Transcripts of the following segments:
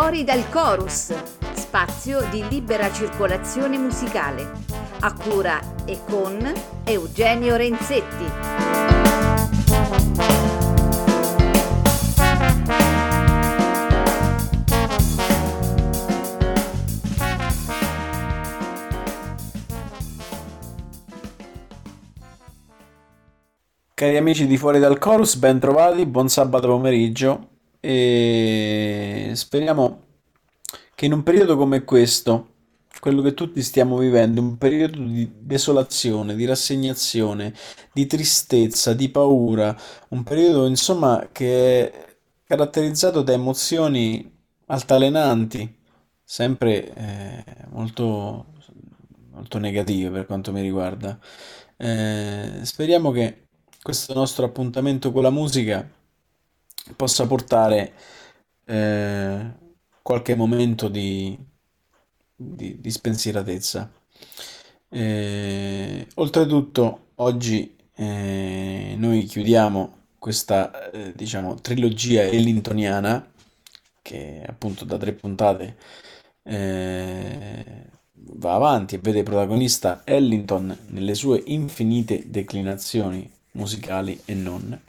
Fuori dal chorus, spazio di libera circolazione musicale, a cura e con Eugenio Renzetti. Cari amici di Fuori dal Chorus, ben trovati, buon sabato pomeriggio e speriamo che in un periodo come questo, quello che tutti stiamo vivendo, un periodo di desolazione, di rassegnazione, di tristezza, di paura, un periodo insomma che è caratterizzato da emozioni altalenanti, sempre eh, molto, molto negative per quanto mi riguarda. Eh, speriamo che questo nostro appuntamento con la musica possa portare eh, qualche momento di, di, di spensieratezza. Eh, oltretutto, oggi eh, noi chiudiamo questa eh, diciamo trilogia ellingtoniana che appunto da tre puntate eh, va avanti e vede protagonista Ellington nelle sue infinite declinazioni musicali e non,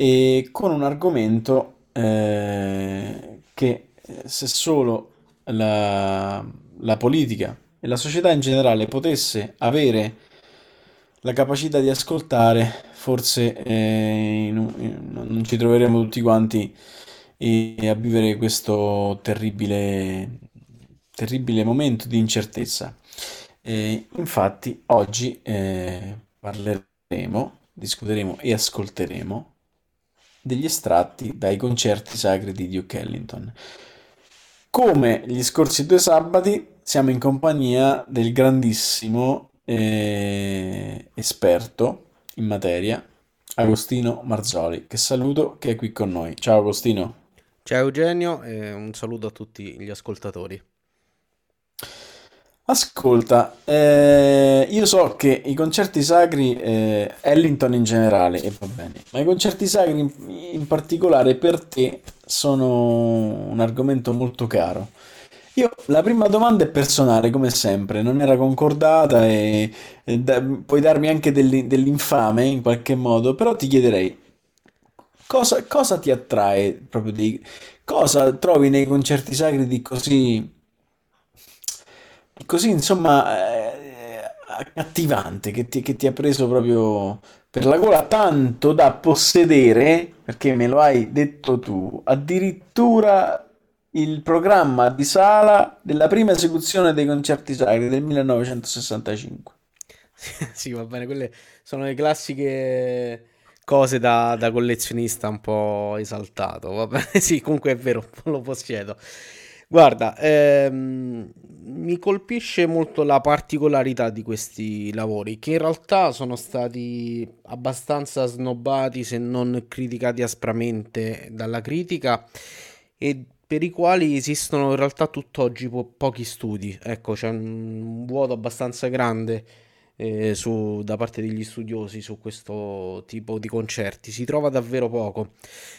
e con un argomento eh, che eh, se solo la, la politica e la società in generale potesse avere la capacità di ascoltare, forse eh, in, in, non ci troveremo tutti quanti a vivere questo terribile, terribile momento di incertezza. Eh, infatti oggi eh, parleremo discuteremo e ascolteremo degli estratti dai concerti sacri di Duke Ellington. Come gli scorsi due sabati siamo in compagnia del grandissimo eh, esperto in materia, Agostino Marzoli, che saluto, che è qui con noi. Ciao Agostino. Ciao Eugenio e un saluto a tutti gli ascoltatori. Ascolta, eh, io so che i concerti sacri, eh, Ellington in generale, e va bene, ma i concerti sacri in, in particolare per te sono un argomento molto caro. Io, la prima domanda è personale, come sempre, non era concordata e, e da, puoi darmi anche dell'in- dell'infame in qualche modo, però ti chiederei, cosa, cosa ti attrae proprio di... cosa trovi nei concerti sacri di così così insomma eh, accattivante che ti, che ti ha preso proprio per la gola tanto da possedere, perché me lo hai detto tu, addirittura il programma di sala della prima esecuzione dei concerti sacri del 1965. sì, va bene, quelle sono le classiche cose da, da collezionista un po' esaltato. Va bene, sì, comunque è vero, lo possiedo. Guarda, ehm, mi colpisce molto la particolarità di questi lavori, che in realtà sono stati abbastanza snobbati, se non criticati aspramente dalla critica, e per i quali esistono in realtà tutt'oggi po- pochi studi. Ecco, c'è un vuoto abbastanza grande eh, su, da parte degli studiosi su questo tipo di concerti. Si trova davvero poco.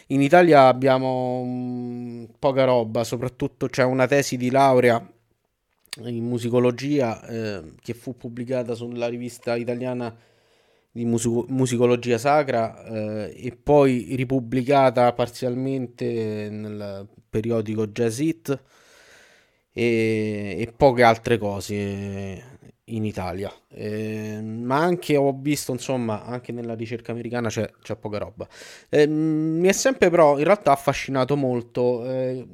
In Italia abbiamo mh, mm, poca roba, soprattutto c'è una tesi di laurea in musicologia eh, che fu pubblicata sulla rivista italiana di musico- musicologia sacra eh, e poi ripubblicata parzialmente nel periodico Jazz It e, e poche altre cose in Italia. Eh, ma anche ho visto, insomma, anche nella ricerca americana c'è, c'è poca roba. Eh, mi è sempre però in realtà affascinato molto eh,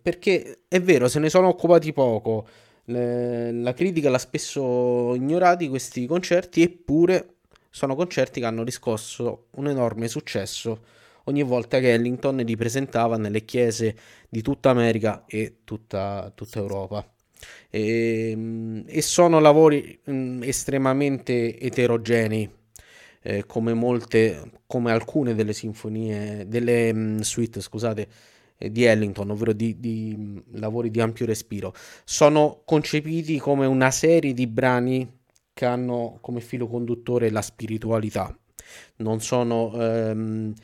perché è vero, se ne sono occupati poco. La critica l'ha spesso ignorati questi concerti, eppure sono concerti che hanno riscosso un enorme successo ogni volta che Ellington li presentava nelle chiese di tutta America e tutta, tutta Europa. E, ehm, e sono lavori mh, mm, estremamente eterogenei. Eh, come molte, come alcune delle sinfonie, delle mh, mm, suite, scusate, eh, di Ellington, ovvero di, di mm, lavori di ampio respiro, sono concepiti come una serie di brani che hanno come filo conduttore la spiritualità. Non sono ehm,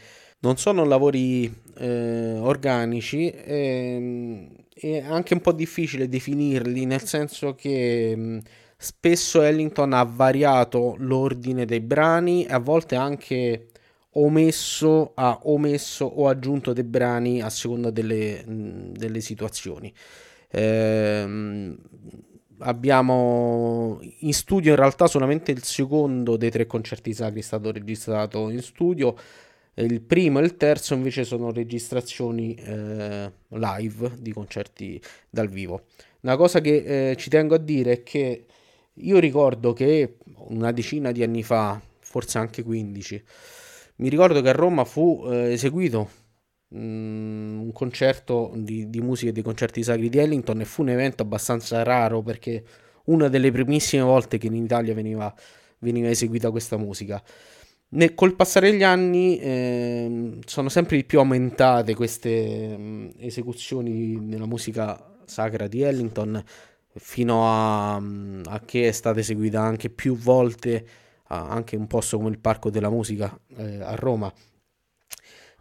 non sono lavori eh, organici e, è anche un po' difficile definirli, nel senso che mh, spesso Ellington ha variato l'ordine dei brani a volte anche omesso, ha omesso o aggiunto dei brani a seconda delle, delle situazioni. Eh, abbiamo in studio in realtà solamente il secondo dei tre concerti sacri è stato registrato in studio il primo e il terzo invece sono registrazioni eh, live di concerti dal vivo una cosa che eh, ci tengo a dire è che io ricordo che una decina di anni fa forse anche 15 mi ricordo che a Roma fu eh, eseguito mm, un concerto di, di musica dei concerti sacri di Ellington e fu un evento abbastanza raro perché una delle primissime volte che in Italia veniva, veniva eseguita questa musica. Nel, col passare degli anni eh, sono sempre di più aumentate queste mh, mm, esecuzioni della musica sacra di Ellington fino a, mm, a, che è stata eseguita anche più volte anche un posto come il Parco della Musica eh, a Roma.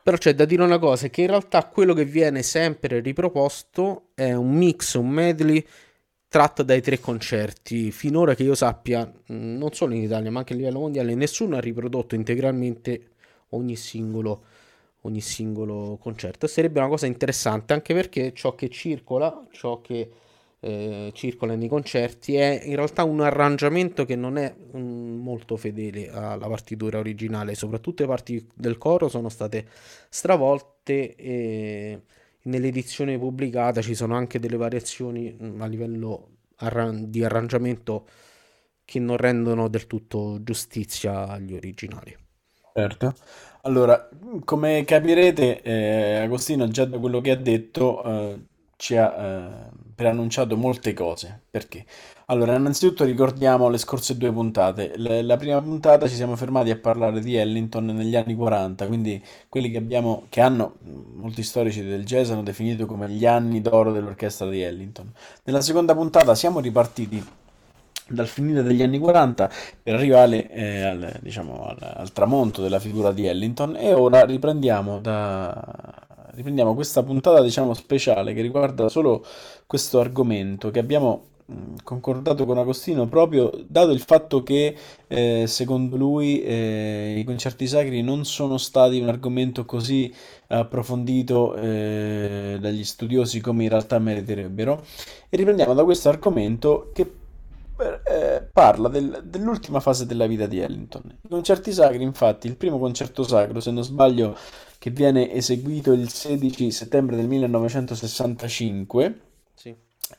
Però c'è da dire una cosa, che in realtà quello che viene sempre riproposto è un mix, un medley tratto dai tre concerti. Finora che io sappia, mm, non solo in Italia ma anche a livello mondiale, nessuno ha riprodotto integralmente ogni singolo, ogni singolo concerto. Sarebbe una cosa interessante anche perché ciò che circola, ciò che eh, circola nei concerti è in realtà un arrangiamento che non è um, molto fedele alla partitura originale, soprattutto le parti del coro sono state stravolte e nell'edizione pubblicata ci sono anche delle variazioni um, a livello arran- di arrangiamento che non rendono del tutto giustizia agli originali. Certo. Allora, come capirete, eh, Agostino già da quello che ha detto eh, ci ha eh, preannunciato molte cose. Perché? Allora, innanzitutto ricordiamo le scorse due puntate. L- la prima puntata ci siamo fermati a parlare di Ellington negli anni 40, quindi quelli che abbiamo, che hanno, molti storici del jazz hanno definito come gli anni d'oro dell'orchestra di Ellington. Nella seconda puntata siamo ripartiti dal finire degli anni 40 per arrivare eh, al, diciamo, al, al tramonto della figura di Ellington e ora riprendiamo da riprendiamo questa puntata, diciamo, speciale che riguarda solo questo argomento che abbiamo concordato con Agostino proprio dato il fatto che eh, secondo lui eh, i concerti sacri non sono stati un argomento così approfondito eh, dagli studiosi come in realtà meriterebbero e riprendiamo da questo argomento che eh, parla del, dell'ultima fase della vita di Ellington. I concerti sacri, infatti, il primo concerto sacro, se non sbaglio, che viene eseguito il 16 settembre del 1965, sì.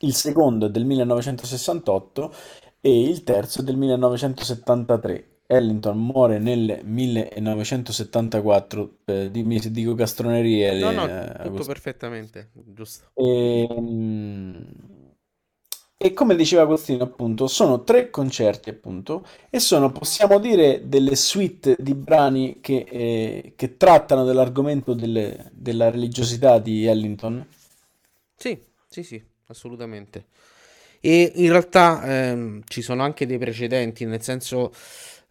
Il secondo è del 1968 e il terzo è del 1973. Ellington muore nel 1974, eh, dimmi se dico castronerie. No, no, eh, tutto perfettamente, giusto. E, ehm, e come diceva Agostino, appunto, sono tre concerti, appunto, e sono, possiamo dire, delle suite di brani che, eh, che trattano dell'argomento delle- della religiosità di Ellington. Sì, sì, sì, assolutamente. E in realtà ehm, ci sono anche dei precedenti, nel senso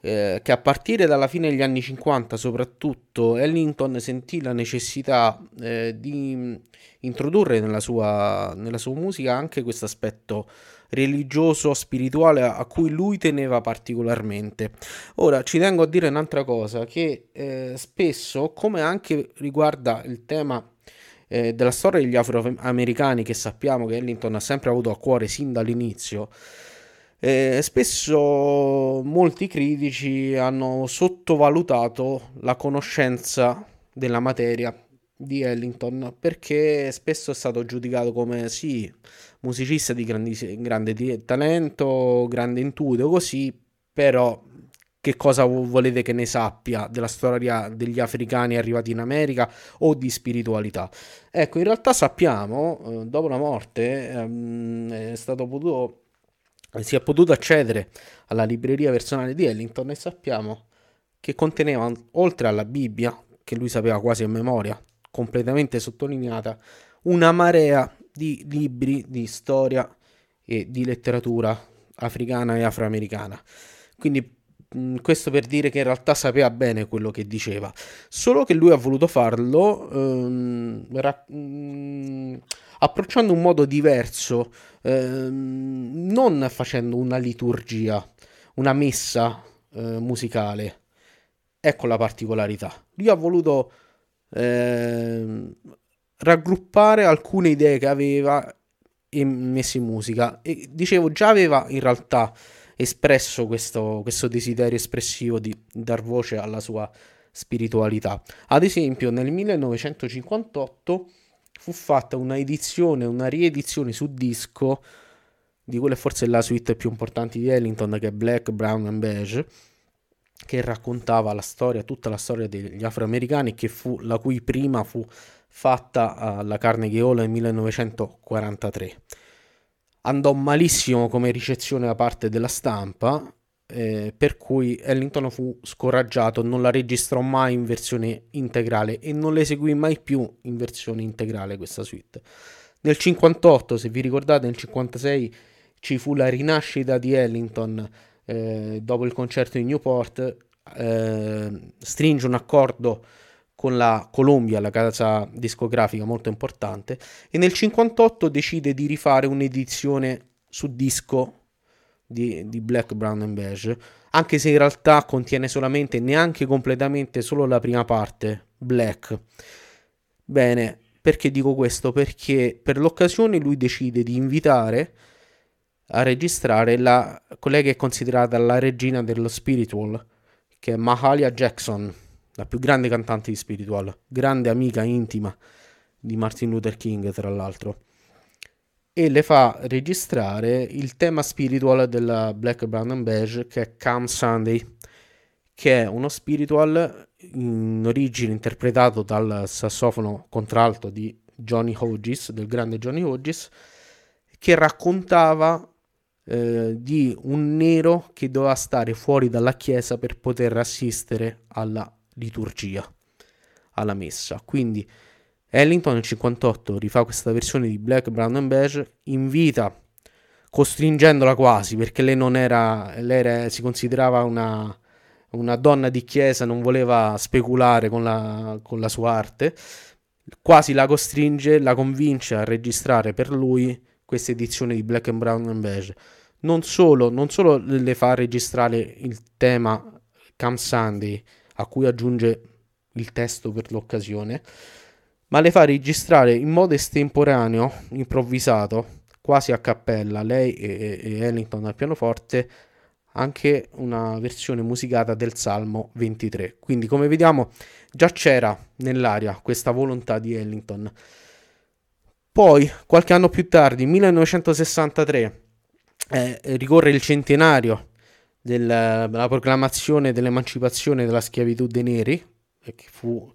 eh, che a partire dalla fine degli anni 50 soprattutto Ellington sentì la necessità eh, di introdurre nella sua, nella sua musica anche questo aspetto religioso, spirituale a cui lui teneva particolarmente. Ora ci tengo a dire un'altra cosa che eh, spesso, come anche riguarda il tema eh, della storia degli afroamericani, che sappiamo che Ellington ha sempre avuto a cuore sin dall'inizio, eh, spesso molti critici hanno sottovalutato la conoscenza della materia di Ellington perché spesso è stato giudicato come sì, musicista di grandi, grande talento, grande intuito, così, però che cosa volete che ne sappia della storia degli africani arrivati in America o di spiritualità? Ecco, in realtà sappiamo, eh, dopo la morte, ehm, è stato potuto si è potuto accedere alla libreria personale di Ellington e sappiamo che conteneva, oltre alla Bibbia, che lui sapeva quasi a memoria, completamente sottolineata, una marea di libri di storia e di letteratura africana e afroamericana. Quindi questo per dire che in realtà sapeva bene quello che diceva, solo che lui ha voluto farlo ehm, ra- mh, mm, approcciando un modo diverso, ehm, non facendo una liturgia, una messa eh, musicale. Ecco la particolarità. Lui ha voluto eh, raggruppare alcune idee che aveva e messe in musica. E dicevo, già aveva in realtà espresso questo, questo desiderio espressivo di dar voce alla sua spiritualità. Ad esempio, nel 1958 fu fatta una edizione, una riedizione su disco di quella forse la suite più importante di Ellington, che è Black, Brown and Beige, che raccontava la storia, tutta la storia degli afroamericani, che fu, la cui prima fu fatta alla Carnegie Hall nel 1943. Andò malissimo come ricezione da parte della stampa, eh, per cui Ellington fu scoraggiato, non la registrò mai in versione integrale e non l'eseguì mai più in versione integrale questa suite. Nel 58, se vi ricordate, nel 56 ci fu la rinascita di Ellington eh, dopo il concerto di Newport, eh, stringe un accordo con la Columbia, la casa discografica molto importante, e nel 58 decide di rifare un'edizione su disco di, di, Black, Brown and Beige, anche se in realtà contiene solamente, neanche completamente, solo la prima parte, Black. Bene, perché dico questo? Perché per l'occasione lui decide di invitare a registrare la, quella che è considerata la regina dello spiritual, che è Mahalia Jackson la più grande cantante di spiritual, grande amica intima di Martin Luther King, tra l'altro, e le fa registrare il tema spiritual della Black, Brown and Beige che è Come Sunday, che è uno spiritual in origine interpretato dal sassofono contralto di Johnny Hodges, del grande Johnny Hodges, che raccontava eh, di un nero che doveva stare fuori dalla chiesa per poter assistere alla liturgia, alla messa. Quindi Ellington nel 58 rifà questa versione di Black, Brown and Beige, invita, costringendola quasi, perché lei non era, lei era, si considerava una, una, donna di chiesa, non voleva speculare con la, con la sua arte, quasi la costringe, la convince a registrare per lui questa edizione di Black and Brown and Beige. Non solo, non solo le fa registrare il tema Come Sunday, a cui aggiunge il testo per l'occasione, ma le fa registrare in modo estemporaneo, improvvisato, quasi a cappella, lei e, e Ellington al pianoforte, anche una versione musicata del Salmo 23. Quindi, come vediamo, già c'era nell'aria questa volontà di Ellington. Poi, qualche anno più tardi, 1963, eh, ricorre il centenario della, della proclamazione dell'emancipazione della schiavitù dei neri, che fu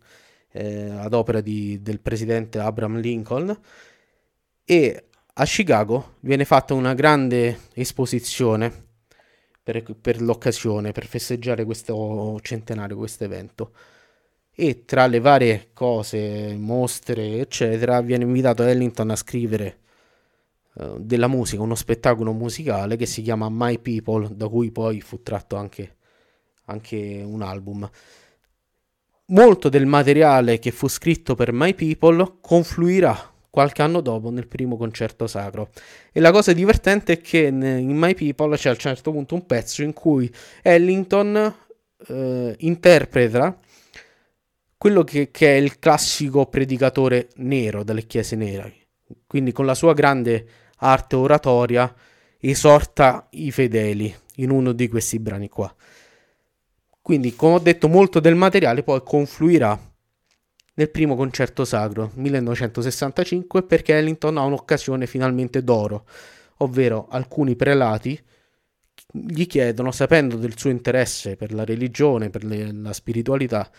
eh, ad opera di, del presidente Abraham Lincoln, e a Chicago viene fatta una grande esposizione per, per l'occasione, per festeggiare questo centenario, questo evento. E tra le varie cose, mostre, eccetera, viene invitato Ellington a scrivere eh, della musica, uno spettacolo musicale che si chiama My People, da cui poi fu tratto anche, anche un album. Molto del materiale che fu scritto per My People confluirà qualche anno dopo nel primo concerto sacro. E la cosa divertente è che in My People c'è a un certo punto un pezzo in cui Ellington eh, interpreta quello che, che, è il classico predicatore nero delle chiese nere. Quindi con la sua grande arte oratoria, esorta i fedeli in uno di questi brani qua. Quindi, come ho detto, molto del materiale poi confluirà nel primo concerto sacro 1965 perché Ellington ha un'occasione finalmente d'oro, ovvero alcuni prelati gli chiedono, sapendo del suo interesse per la religione, per le, la spiritualità,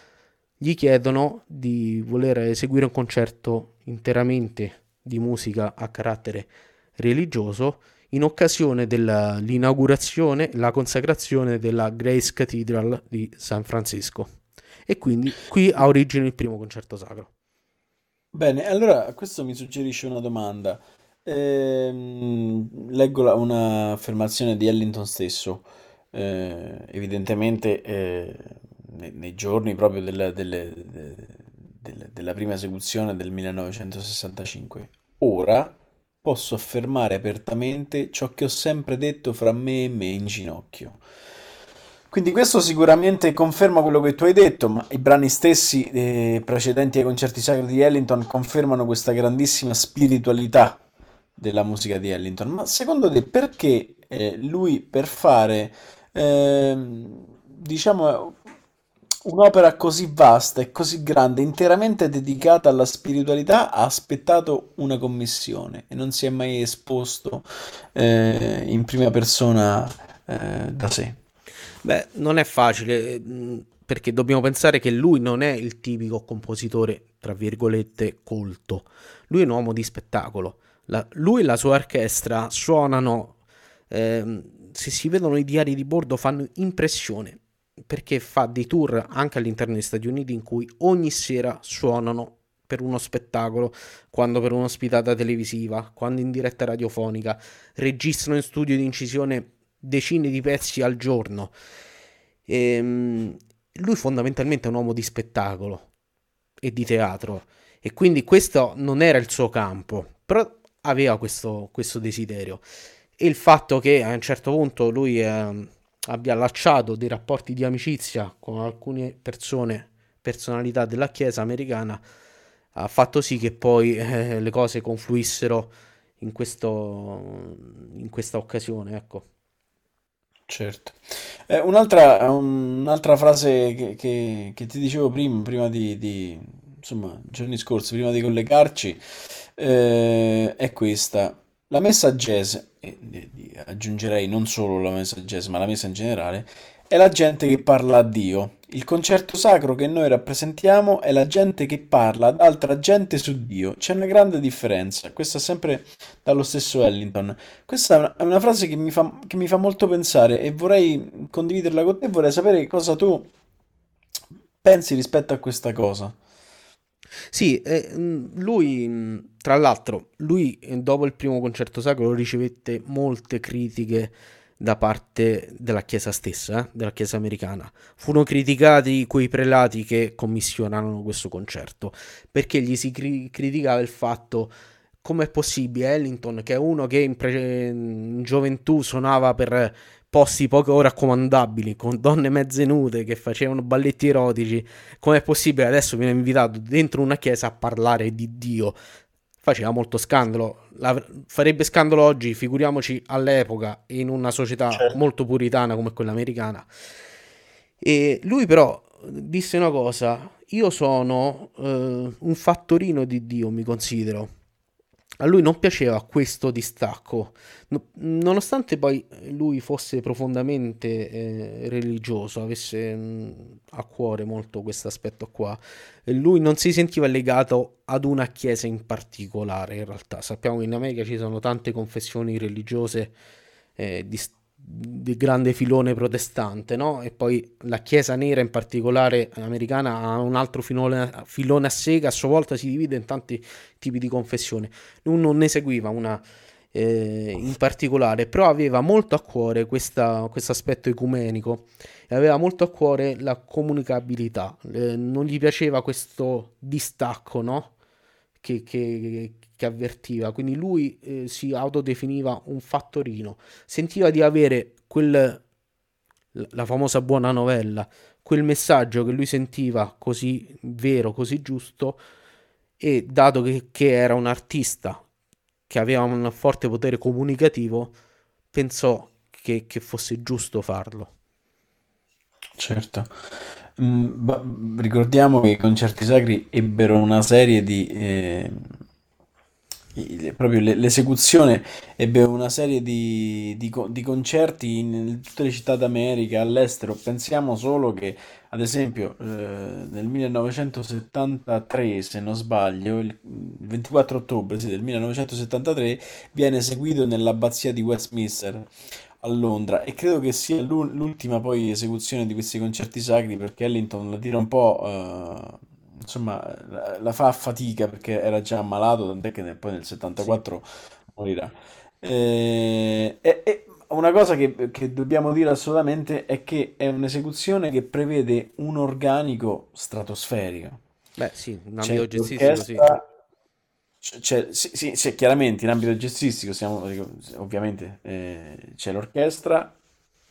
gli chiedono di voler eseguire un concerto interamente di musica a carattere religioso in occasione dell'inaugurazione e la consacrazione della Grace Cathedral di San Francisco. E quindi qui ha origine il primo concerto sacro. Bene, allora questo mi suggerisce una domanda. Ehm, leggo un'affermazione di Ellington stesso. eh, evidentemente eh, nei, nei giorni proprio della, delle- de- de- della prima esecuzione del 1965. Ora posso affermare apertamente ciò che ho sempre detto fra me e me in ginocchio. Quindi questo sicuramente conferma quello che tu hai detto, ma i brani stessi eh, precedenti ai concerti sacri di Ellington confermano questa grandissima spiritualità della musica di Ellington. Ma secondo te perché eh, lui per fare, ehm, diciamo, un'opera così vasta e così grande, interamente dedicata alla spiritualità, ha aspettato una commissione e non si è mai esposto eh, in prima persona eh, da sé? Beh, non è facile, mh, perché dobbiamo pensare che lui non è il tipico compositore, tra virgolette, colto. Lui è un uomo di spettacolo. La- lui e la sua orchestra suonano, ehm, se si vedono i diari di bordo, fanno impressione, perché fa dei tour anche all'interno degli Stati Uniti in cui ogni sera suonano per uno spettacolo, quando per un'ospitata televisiva, quando in diretta radiofonica, registrano in studio di incisione decine di pezzi al giorno. Ehm, lui fondamentalmente è un uomo di spettacolo e di teatro e quindi questo non era il suo campo, però aveva questo, questo desiderio. E il fatto che a un certo punto lui eh, abbia allacciato dei rapporti di amicizia con alcune persone, personalità della Chiesa americana, ha fatto sì che poi eh, le cose confluissero in questo, in questa occasione, ecco. Certo. Eh, un'altra un'altra frase che, che- che ti dicevo prima, prima di, di- insomma, giorni scorsi, prima di collegarci, eh, è questa. La messa jazz, e aggiungerei non solo la messa jazz, ma la messa in generale, è la gente che parla a Dio. Il concerto sacro che noi rappresentiamo è la gente che parla ad altra gente su Dio. C'è una grande differenza. Questo è sempre dallo stesso Ellington. Questa è una frase che mi fa, che mi fa molto pensare e vorrei condividerla con te. Vorrei sapere cosa tu pensi rispetto a questa cosa. Sì, eh, mh, lui, mh, tra l'altro, lui eh, dopo il primo concerto sacro ricevette molte critiche da parte della Chiesa stessa, eh, della Chiesa americana. Furono criticati quei prelati che commissionarono questo concerto, perché gli si cri- criticava il fatto come è possibile Ellington, che è uno che in, pre- in gioventù suonava per posti poco raccomandabili, con donne mezze nude che facevano balletti erotici, com'è possibile adesso viene invitato dentro una chiesa a parlare di Dio? Faceva molto scandalo, La- farebbe scandalo oggi, figuriamoci all'epoca, in una società Certo. molto puritana come quella americana. E lui però disse una cosa, io sono eh, un fattorino di Dio, mi considero. A lui non piaceva questo distacco, No- nonostante poi lui fosse profondamente eh, religioso, avesse mh, a cuore molto questo aspetto qua, lui non si sentiva legato ad una chiesa in particolare, in realtà. Sappiamo che in America ci sono tante confessioni religiose eh, di, di grande filone protestante, no? E poi la Chiesa nera in particolare americana ha un altro filone, filone a sega, a sua volta si divide in tanti tipi di confessione. Lui non ne seguiva una eh, in particolare, però aveva molto a cuore questo aspetto ecumenico e aveva molto a cuore la comunicabilità. Eh, non gli piaceva questo distacco, no? Che, che- che avvertiva. Quindi lui eh, si autodefiniva un fattorino, sentiva di avere quel, la famosa buona novella, quel messaggio che lui sentiva così vero, così giusto, e dato che, che era un artista che aveva un forte potere comunicativo, pensò che, che fosse giusto farlo. Certo. Mm, ricordiamo che i concerti sacri ebbero una serie di... eh, proprio le- l'esecuzione ebbe una serie di, di di concerti in tutte le città d'America, all'estero. Pensiamo solo che, ad esempio, eh, nel 1973, se non sbaglio, il il 24 ottobre, sì, del 1973, viene eseguito nell'abbazia di Westminster a Londra e credo che sia l'u- l'ultima poi esecuzione di questi concerti sacri perché Ellington la tira un po', eh, insomma, la, la fa a fatica perché era già ammalato, tant'è che nel- poi nel Sì. 74 morirà. Eh, e, e una cosa che, che dobbiamo dire assolutamente è che è un'esecuzione che prevede un organico stratosferico. Beh, sì, in C'è ambito jazzistico, sì. l'orchestra, c'è, c'è- sì, sì, sì, chiaramente in ambito jazzistico siamo, ovviamente eh, c'è l'orchestra,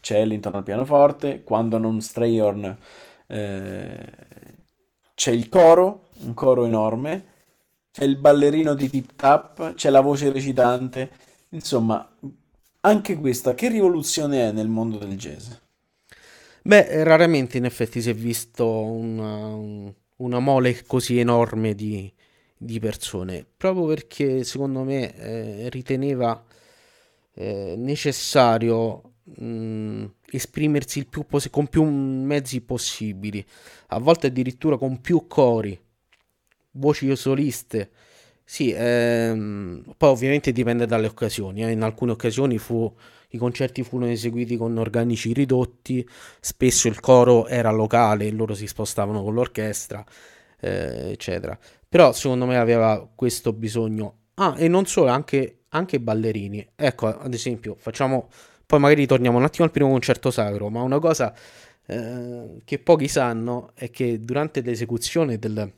c'è Ellington al pianoforte, quando non Strayhorn eh, c'è il coro, un coro enorme, c'è il ballerino di Tip Tap, c'è la voce recitante, insomma, anche questa, che rivoluzione è nel mondo del jazz? Beh, raramente in effetti si è visto una, un- una mole così enorme di, di persone, proprio perché secondo me eh, riteneva eh, necessario mh, esprimersi possi- con più mezzi possibili, a volte addirittura con più cori, voci soliste. Sì, ehm, poi ovviamente dipende dalle occasioni. eh. In alcune occasioni fu- i concerti furono eseguiti con organici ridotti, spesso il coro era locale e loro si spostavano con l'orchestra, eh, eccetera. Però secondo me aveva questo bisogno. Ah, e non solo, anche, anche ballerini. Ecco, ad esempio, facciamo... Poi magari torniamo un attimo al primo concerto sacro, ma una cosa eh, che pochi sanno è che durante l'esecuzione del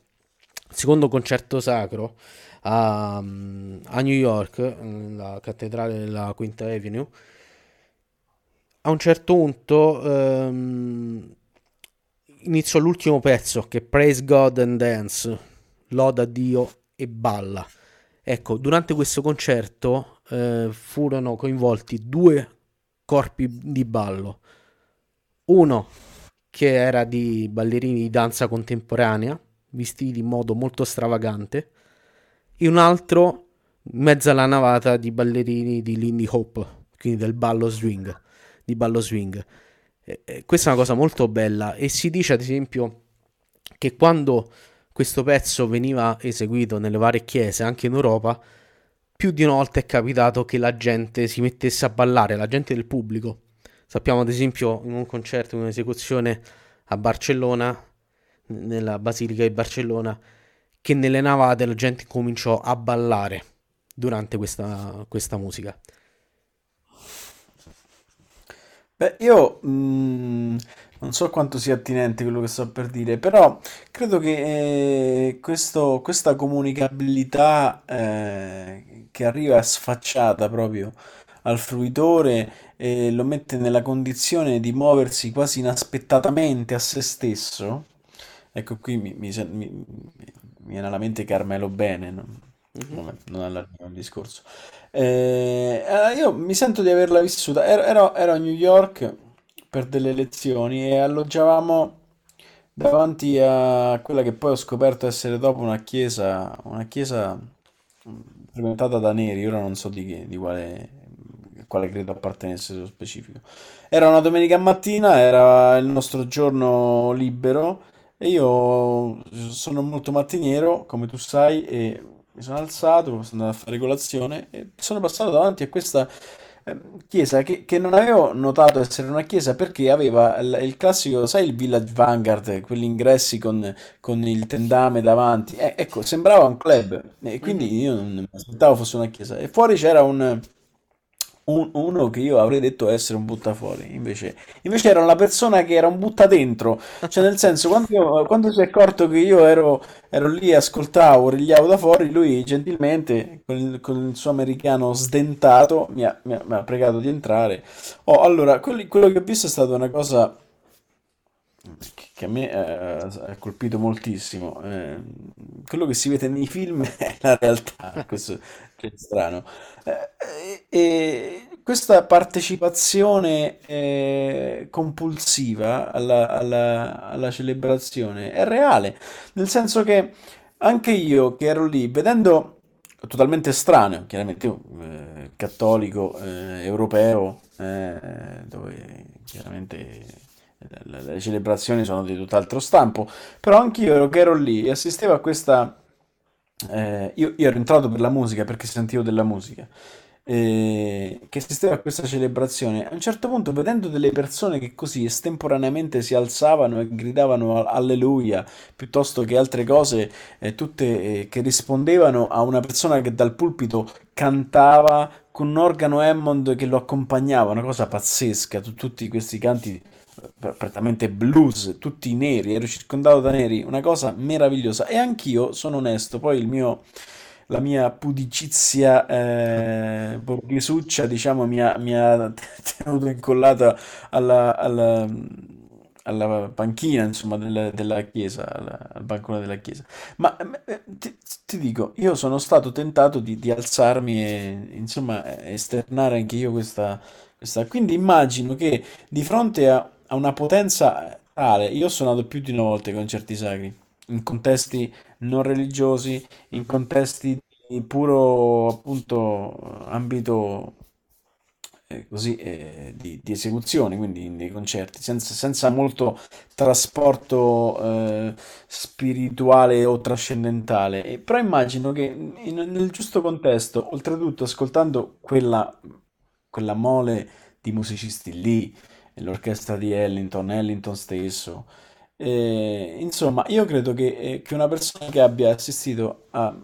secondo concerto sacro a, a New York, nella cattedrale della Quinta Avenue, a un certo punto ehm, iniziò l'ultimo pezzo che è Praise God and Dance, loda Dio e balla. Ecco, durante questo concerto eh, furono coinvolti due corpi di ballo, uno che era di ballerini di danza contemporanea, vestiti in modo molto stravagante, e un altro in mezzo alla navata di ballerini di Lindy Hop, quindi del ballo swing, di ballo swing. E- e questa è una cosa molto bella e si dice ad esempio che quando questo pezzo veniva eseguito nelle varie chiese, anche in Europa, più di una volta è capitato che la gente si mettesse a ballare, la gente del pubblico. Sappiamo ad esempio in un concerto, in un'esecuzione a Barcellona, nella Basilica di Barcellona, che nelle navate la gente cominciò a ballare durante questa, questa musica. Beh, io mm, non so quanto sia attinente quello che sto per dire, però credo che eh, questo- questa comunicabilità eh, che arriva sfacciata proprio al fruitore e lo mette nella condizione di muoversi quasi inaspettatamente a se stesso. Ecco, qui mi, mi mi- mi viene alla mente Carmelo Bene, non, Mhm. non, allarghiamo il discorso. Eh, io mi sento di averla vissuta. Ero, ero- ero a New York per delle lezioni e alloggiavamo davanti a quella che poi ho scoperto essere dopo una chiesa, una chiesa frequentata da neri. Ora non so di, che- di quale, quale credo appartenesse nello specifico. Era una domenica mattina, era il nostro giorno libero e io sono molto mattiniero, come tu sai, e mi sono alzato, sono andato a fare colazione e sono passato davanti a questa chiesa che, che non avevo notato essere una chiesa perché aveva il, il classico, sai, il Village Vanguard, quegli ingressi con, con il tendame davanti. Eh, ecco, sembrava un club e quindi io non mi aspettavo fosse una chiesa. E fuori c'era un, un- uno che io avrei detto essere un buttafuori, invece, invece era una persona che era un butta dentro, cioè nel senso quando, io- quando si è accorto che io ero, ero lì, ascoltavo, rigliavo da fuori, lui gentilmente con il, con il suo americano sdentato mi ha, mi ha- mi ha pregato di entrare. Oh, allora, quelli- quello che ho visto è stata una cosa che a me eh, ha colpito moltissimo. Eh, quello che si vede nei film è la realtà, questo strano. Eh, e, e questa partecipazione eh, compulsiva alla, alla- alla celebrazione è reale, nel senso che anche io che ero lì, vedendo totalmente estraneo, chiaramente io, eh, cattolico, eh, europeo, eh, dove chiaramente le, le celebrazioni sono di tutt'altro stampo, però anch'io che ero lì e assistevo a questa... eh, io, io ero entrato per la musica perché sentivo della musica. Eh, che assisteva a questa celebrazione, a un certo punto vedendo delle persone che così estemporaneamente si alzavano e gridavano alleluia, piuttosto che altre cose, eh, tutte eh, che rispondevano a una persona che dal pulpito cantava con un organo Hammond che lo accompagnava, una cosa pazzesca, tutti questi canti prettamente blues, tutti neri, ero circondato da neri, una cosa meravigliosa. E anch'io sono onesto, poi il mio la mia pudicizia eh, borghesuccia, diciamo, mi ha, mi ha tenuto incollata alla, alla, alla panchina, insomma, del- della chiesa, alla- al bancone della chiesa. Ma eh, ti, ti dico, io sono stato tentato di, di alzarmi e, insomma, esternare anche io questa... Quindi immagino che di fronte a, a una potenza tale, io ho suonato più di una volta i concerti sacri, in contesti non religiosi, in contesti di puro appunto ambito eh, così eh, di, di esecuzione, quindi nei concerti, senza, senza molto trasporto eh, spirituale o trascendentale. E, però immagino che in- nel giusto contesto, oltretutto ascoltando quella, quella mole di musicisti lì, l'orchestra di Ellington, Ellington stesso, eh, insomma, io credo che, eh, che una persona che abbia assistito a,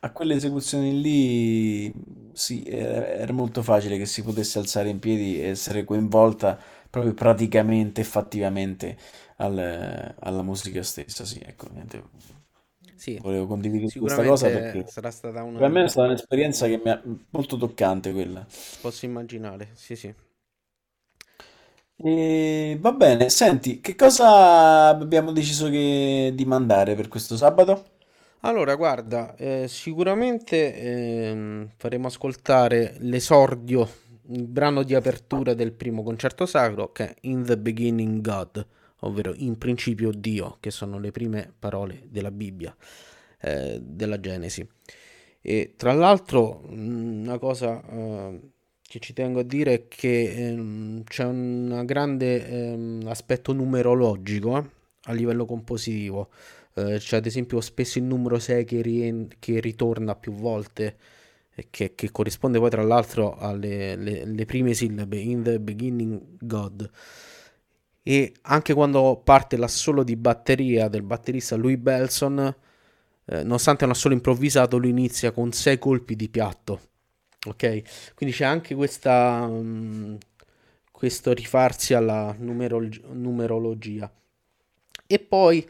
a quelle esecuzioni lì, sì, era, era molto facile che si potesse alzare in piedi e essere coinvolta proprio praticamente, effettivamente al- alla musica stessa. Sì, ecco, niente, Sì, volevo condividere questa cosa perché sarà stata per me è una... stata un'esperienza che mi ha molto toccante quella. Posso immaginare, sì, sì. E va bene, senti, che cosa abbiamo deciso che- di mandare per questo sabato? Allora, guarda, eh, sicuramente ehm, faremo ascoltare l'esordio, il brano di apertura del primo concerto sacro, che è In the Beginning God, ovvero In principio Dio, che sono le prime parole della Bibbia, eh, della Genesi. E tra l'altro, mh, una cosa eh, che ci tengo a dire è che ehm, c'è un grande ehm, aspetto numerologico eh, a livello compositivo. Eh, c'è ad esempio spesso il numero 6 che, rien- che ritorna più volte e che, che corrisponde poi tra l'altro alle le- le prime sillabe in the beginning God. E anche quando parte l'assolo di batteria del batterista Louis Belson, eh, nonostante un assolo improvvisato, lui inizia con sei colpi di piatto. Ok? Quindi c'è anche questa, mm, questo rifarsi alla numerol- numerologia. E poi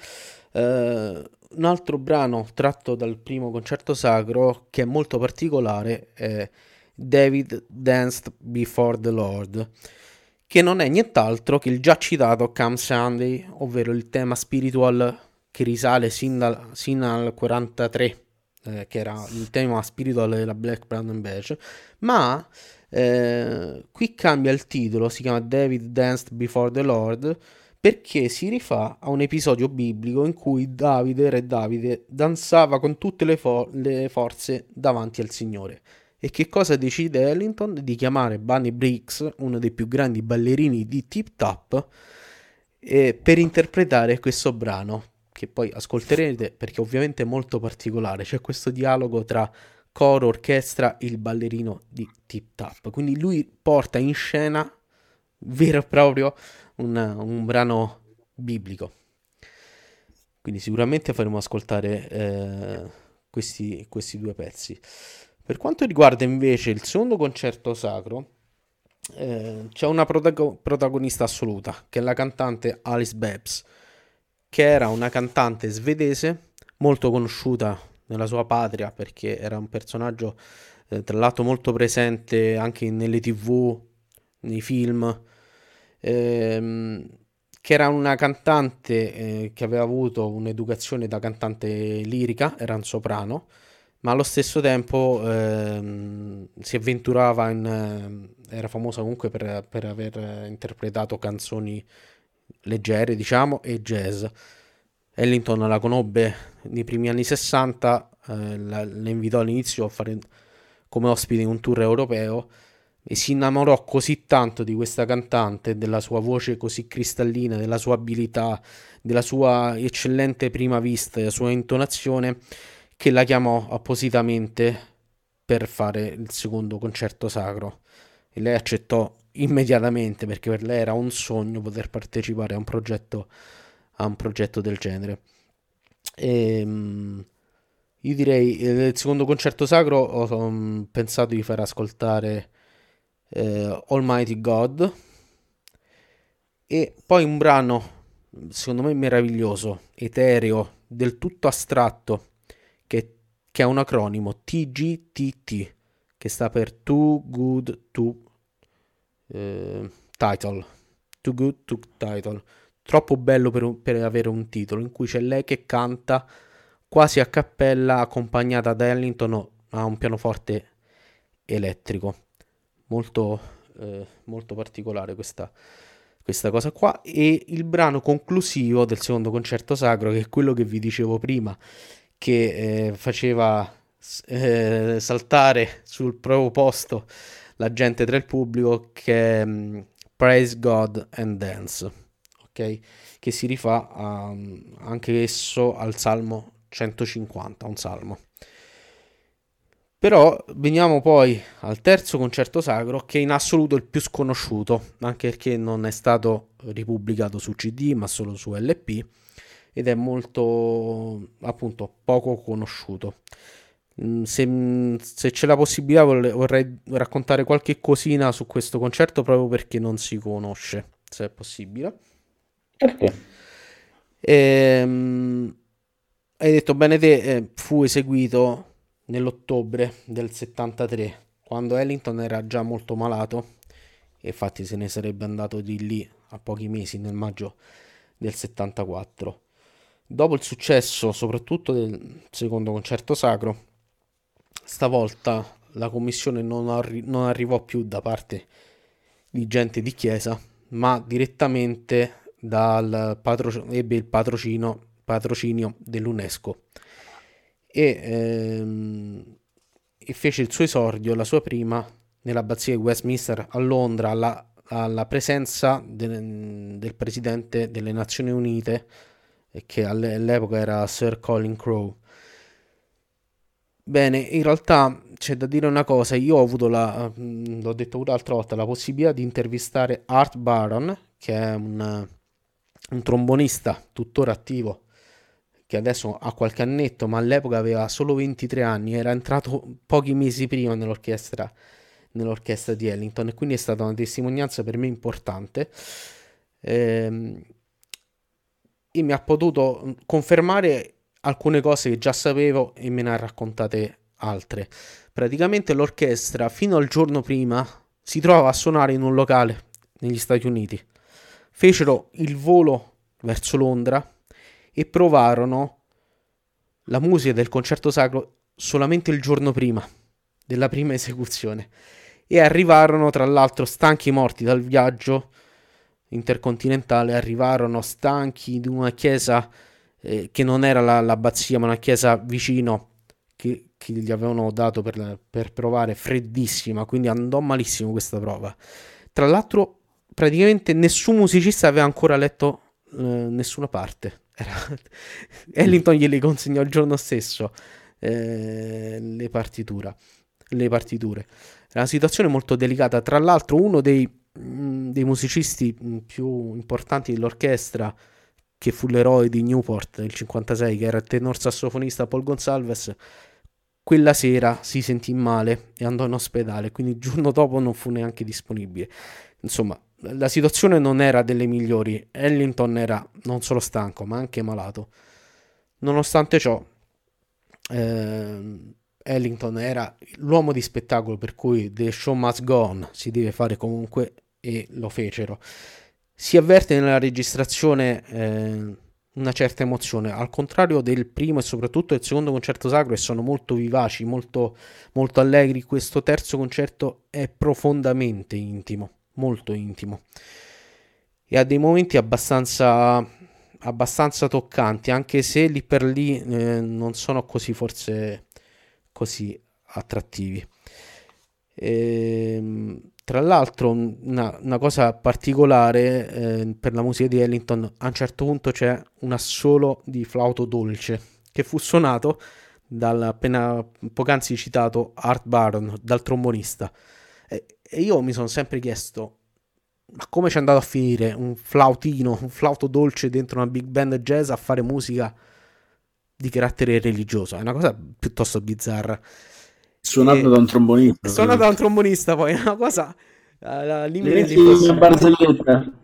eh, un altro brano tratto dal primo concerto sacro che è molto particolare è David Danced Before the Lord, che non è nient'altro che il già citato Come Sunday, ovvero il tema spiritual che risale sin dal, sin al 43, eh, che era il tema spiritual della Black, and Beige, ma eh, qui cambia il titolo, si chiama David Danced Before the Lord, perché si rifà a un episodio biblico in cui Davide, re Davide, danzava con tutte le, fo- le forze davanti al Signore. E che cosa decide Ellington? Di chiamare Bunny Briggs, uno dei più grandi ballerini di Tip Top, eh, per interpretare questo brano, che poi ascolterete perché ovviamente è molto particolare. C'è questo dialogo tra coro, orchestra, il ballerino di Tip Top. Quindi lui porta in scena vero e proprio un, un brano biblico. Quindi sicuramente faremo ascoltare eh, questi, questi due pezzi. Per quanto riguarda invece il secondo concerto sacro, eh, c'è una protago- protagonista assoluta, che è la cantante Alice Babs, che era una cantante svedese molto conosciuta nella sua patria perché era un personaggio eh, tra l'altro molto presente anche nelle tv, nei film, ehm, che era una cantante eh, che aveva avuto un'educazione da cantante lirica, era un soprano, ma allo stesso tempo ehm, si avventurava in... ehm, era famosa comunque per, per aver interpretato canzoni leggere, diciamo, e jazz. Ellington la conobbe nei primi anni 60, eh, la, invitò all'inizio a fare come ospite in un tour europeo e si innamorò così tanto di questa cantante, della sua voce così cristallina, della sua abilità, della sua eccellente prima vista, della sua intonazione, che la chiamò appositamente per fare il secondo concerto sacro e lei accettò immediatamente perché per lei era un sogno poter partecipare a un progetto, a un progetto del genere. E, ehm, io direi eh, il secondo concerto sacro ho pensato di far ascoltare eh, Almighty God e poi un brano secondo me meraviglioso, etereo, del tutto astratto che, che è un acronimo TGTT che sta per Too Good to eh, Title. Too Good to Title. Troppo bello per, per, avere un titolo in cui c'è lei che canta quasi a cappella accompagnata da Ellington a un pianoforte elettrico. Molto, eh, molto particolare questa, questa cosa qua. E il brano conclusivo del secondo concerto sacro, che è quello che vi dicevo prima, che eh, faceva eh, saltare sul proprio posto la gente tra il pubblico che um, Praise God and Dance, ok? Che si rifà a, anche esso al Salmo 150, un salmo. Però veniamo poi al terzo concerto sacro che è in assoluto il più sconosciuto, anche perché non è stato ripubblicato su CD ma solo su LP ed è molto appunto poco conosciuto. Mm, se, se, c'è la possibilità vorrei raccontare qualche cosina su questo concerto proprio perché non si conosce, se è possibile. Perché? Ehm, hai detto bene te, eh, fu eseguito nell'ottobre del 73, quando Ellington era già molto malato, e infatti se ne sarebbe andato di lì a pochi mesi, nel maggio del 74. Dopo il successo, soprattutto del secondo concerto sacro, stavolta la commissione non, arri- non arrivò più da parte di gente di chiesa, ma direttamente dal patro- ebbe il patrocino, patrocinio dell'UNESCO e, ehm, e, fece il suo esordio, la sua prima, nell'abbazia di Westminster a Londra alla, alla presenza de- del presidente delle Nazioni Unite, che all'epoca era Sir Colin Crowe. Bene, in realtà c'è da dire una cosa, io ho avuto la, mm, l'ho detto pure l'altra volta, la possibilità di intervistare Art Baron, che è un, un trombonista tuttora attivo, che adesso ha qualche annetto, ma all'epoca aveva solo 23 anni, era entrato pochi mesi prima nell'orchestra, nell'orchestra di Ellington e quindi è stata una testimonianza per me importante. Ehm, e mi ha potuto confermare alcune cose che già sapevo e me ne ha raccontate altre. Praticamente l'orchestra fino al giorno prima si trovava a suonare in un locale negli Stati Uniti. Fecero il volo verso Londra e provarono la musica del concerto sacro solamente il giorno prima della prima esecuzione e arrivarono tra l'altro stanchi morti dal viaggio intercontinentale arrivarono stanchi di una chiesa eh, che non era la, l'abbazia ma una chiesa vicino che, che gli avevano dato per, per, provare freddissima quindi andò malissimo questa prova. Tra l'altro praticamente nessun musicista aveva ancora letto eh, nessuna parte. Era... Ellington glieli consegnò il giorno stesso eh, le, partitura, le partiture. Era una situazione molto delicata. Tra l'altro uno dei, mh, dei musicisti più importanti dell'orchestra che fu l'eroe di Newport nel 56, che era il tenor sassofonista Paul Gonsalves, quella sera si sentì male e andò in ospedale, quindi il giorno dopo non fu neanche disponibile. Insomma, la situazione non era delle migliori. Ellington era non solo stanco, ma anche malato. Nonostante ciò, eh, Ellington era l'uomo di spettacolo per cui The Show Must Go On si deve fare comunque e lo fecero. Si avverte nella registrazione eh, una certa emozione, al contrario del primo e soprattutto del secondo concerto sacro, e sono molto vivaci, molto, molto allegri. Questo terzo concerto è profondamente intimo, molto intimo, e ha dei momenti abbastanza, abbastanza toccanti, anche se lì per lì eh, non sono così forse così attrattivi. Ehm tra l'altro, una, una cosa particolare eh, per la musica di Ellington, a un certo punto c'è un assolo di flauto dolce che fu suonato dal appena poc'anzi citato Art Baron, dal trombonista. E, e io mi sono sempre chiesto, ma come ci è andato a finire un flautino, un flauto dolce dentro una big band jazz a fare musica di carattere religioso? È una cosa piuttosto bizzarra. Suonato e, da un trombonista. Suonato da un trombonista, poi è una cosa alla limite di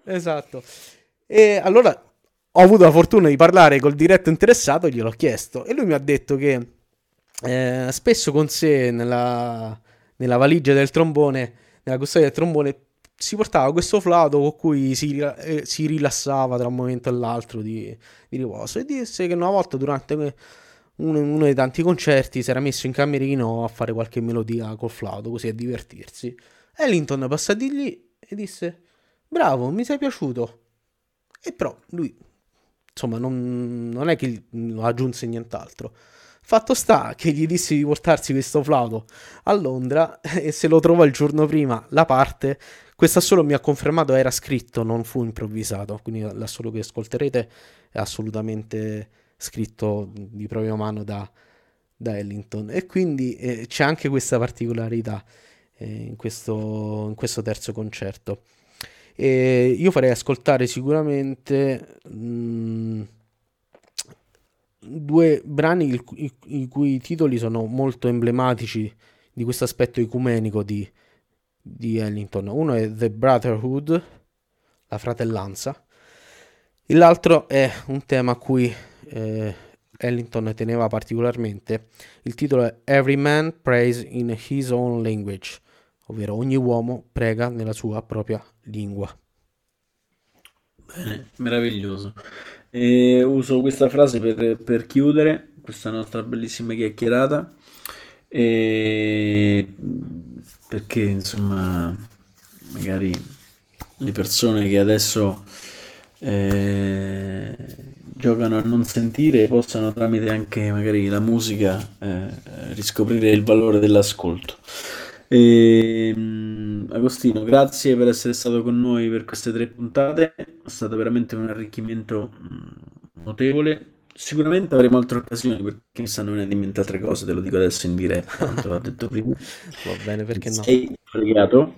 Esatto. E allora ho avuto la fortuna di parlare col diretto interessato e gliel'ho chiesto e lui mi ha detto che eh, spesso con sé nella, nella valigia del trombone, nella custodia del trombone, si portava questo flauto con cui si, eh, si rilassava tra un momento e l'altro di, di, riposo e disse che una volta durante uno, uno, dei tanti concerti si era messo in camerino a fare qualche melodia col flauto così a divertirsi. Ellington passò di lì e disse bravo, mi sei piaciuto. E però lui, insomma, non, non è che aggiunse nient'altro. Fatto sta che gli dissi di portarsi questo flauto a Londra e se lo trovò il giorno prima la parte questo solo mi ha confermato era scritto, non fu improvvisato, quindi l'assolo che ascolterete è assolutamente scritto di propria mano da, da Ellington. E quindi eh, c'è anche questa particolarità eh, in, questo, in, questo, terzo concerto. E io farei ascoltare sicuramente mh, mm, due brani il, i, i cui titoli sono molto emblematici di questo aspetto ecumenico di di Ellington. Uno è The Brotherhood, la fratellanza, e l'altro è un tema a cui eh, Ellington teneva particolarmente. Il titolo è Every Man Prays in His Own Language, ovvero ogni uomo prega nella sua propria lingua. Bene, meraviglioso. E uso questa frase per, per chiudere questa nostra bellissima chiacchierata. E perché insomma magari le persone che adesso eh, giocano a non sentire possano tramite anche magari la musica eh, riscoprire il valore dell'ascolto. E, um, Agostino, grazie per essere stato con noi per queste tre puntate, è stato veramente un arricchimento mm, notevole Sicuramente avremo altre occasioni perché mi stanno venendo in mente altre cose, te lo dico adesso in diretta, tanto l'ho detto prima. Va bene, perché no? Sei collegato.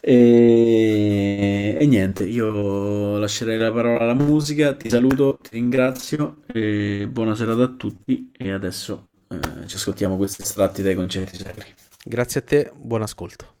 E... e, niente, io lascerei la parola alla musica, ti saluto, ti ringrazio, e buona serata a tutti e adesso eh, ci ascoltiamo questi estratti dai concerti sacri. Grazie a te, buon ascolto.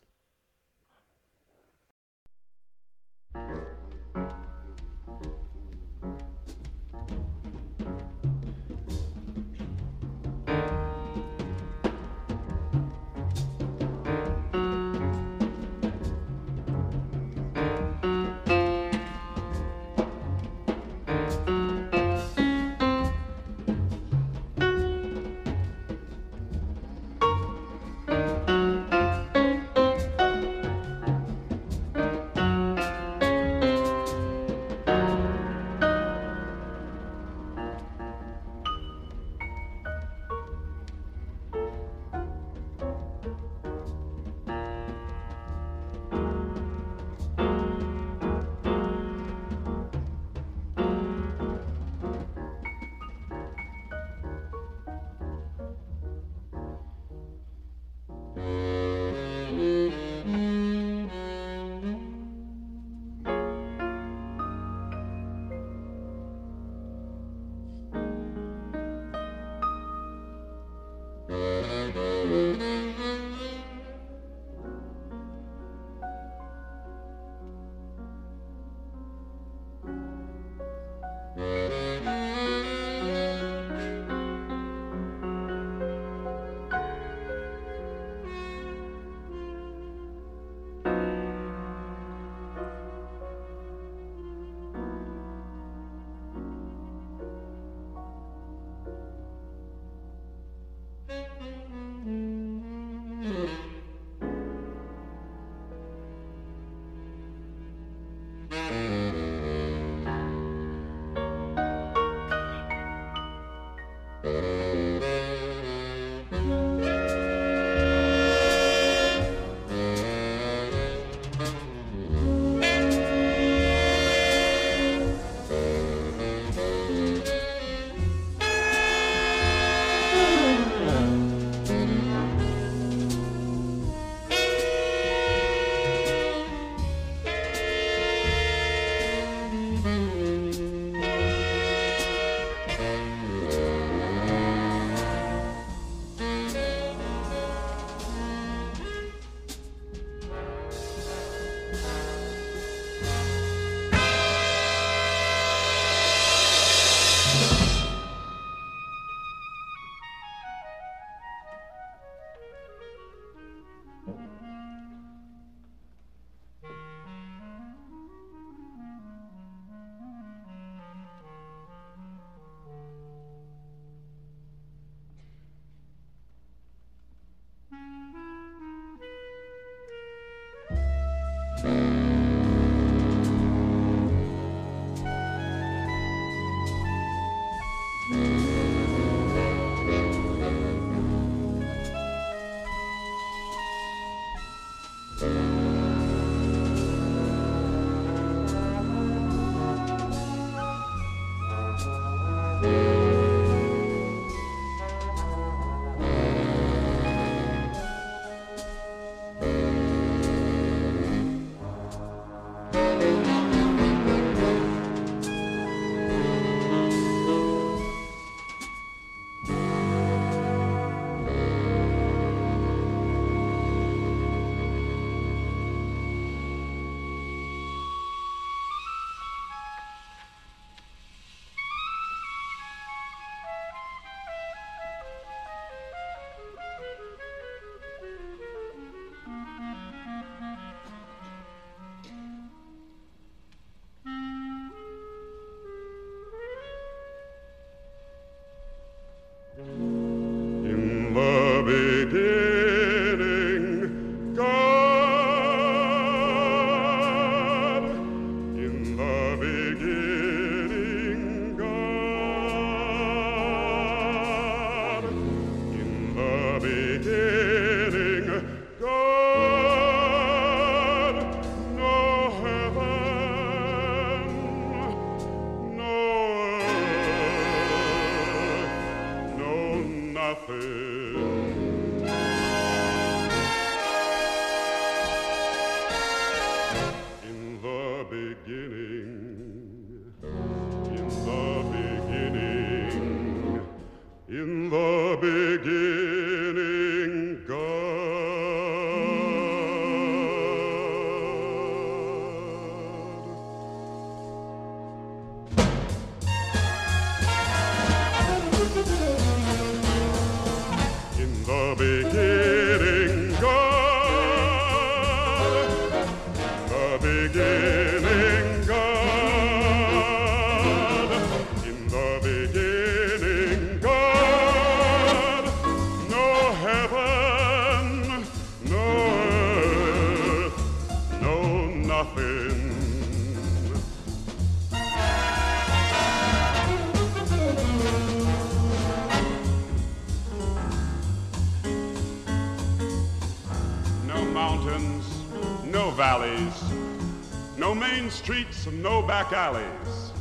Back alleys.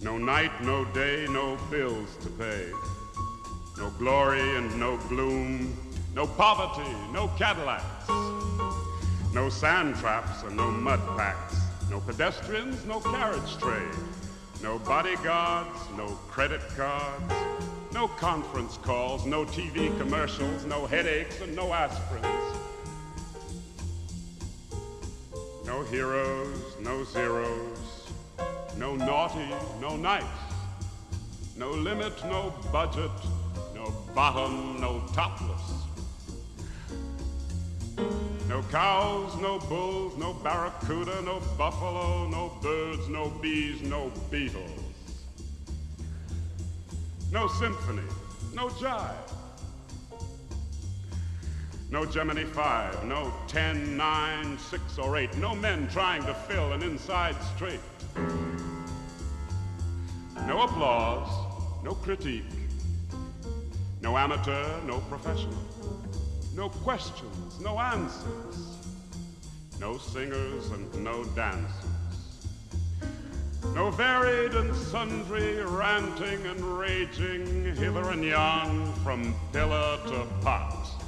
No night, no day, no bills to pay. No glory and no gloom. No poverty, no Cadillacs. No sand traps and no mud packs. No pedestrians, no carriage trade. No bodyguards, no credit cards. No conference calls, no TV commercials, no headaches and no aspirins. Heroes, no zeros, no naughty, no nice, no limit, no budget, no bottom, no topless. No cows, no bulls, no barracuda, no buffalo, no birds, no bees, no beetles. No symphony, no jive no Gemini 5, no 10, 9, 6, or 8. No men trying to fill an inside straight. No applause, no critique. No amateur, no professional. No questions, no answers. No singers and no dancers. No varied and sundry ranting and raging hither and yon from pillar to pot.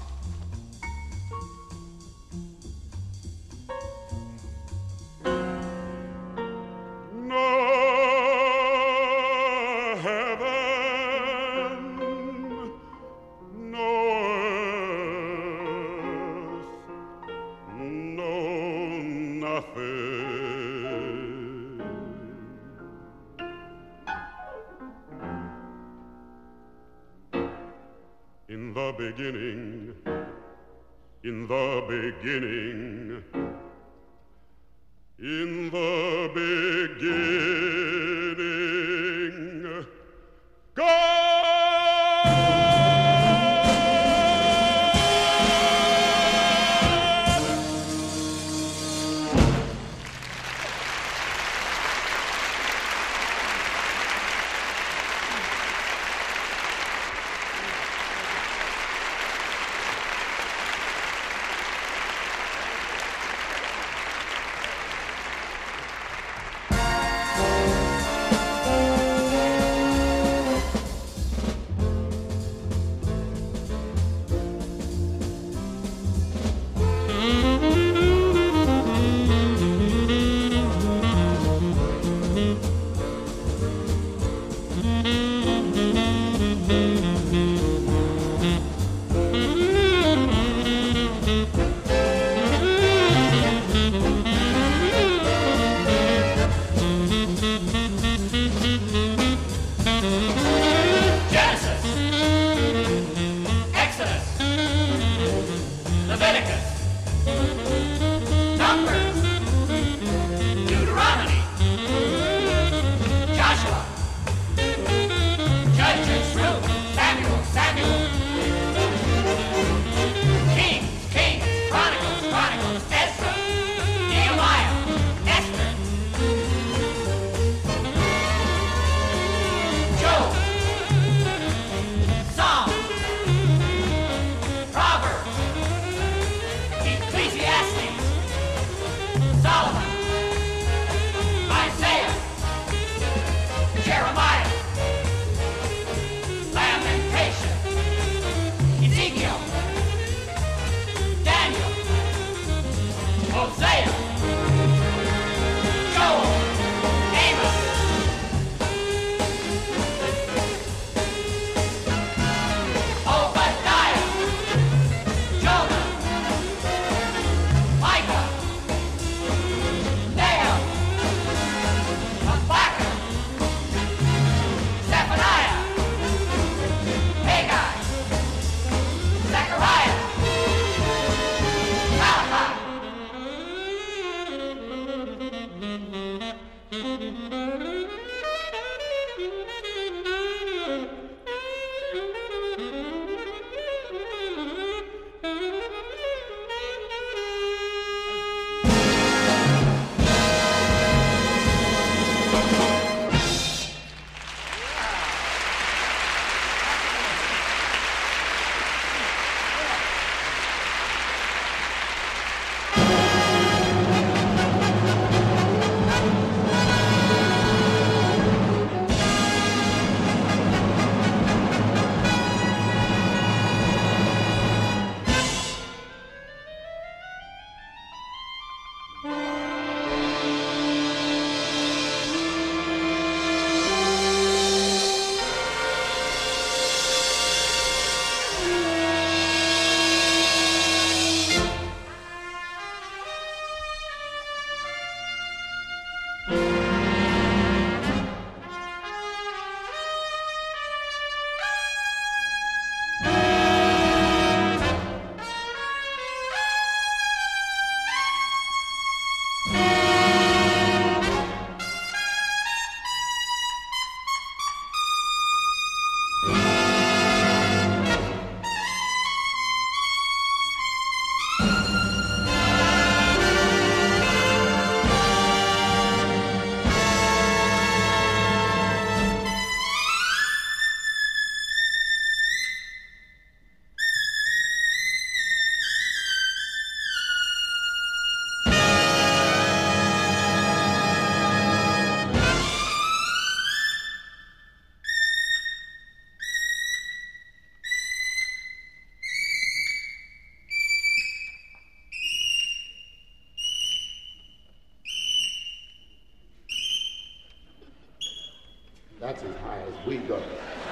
That's as high as we go.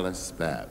Miss Alice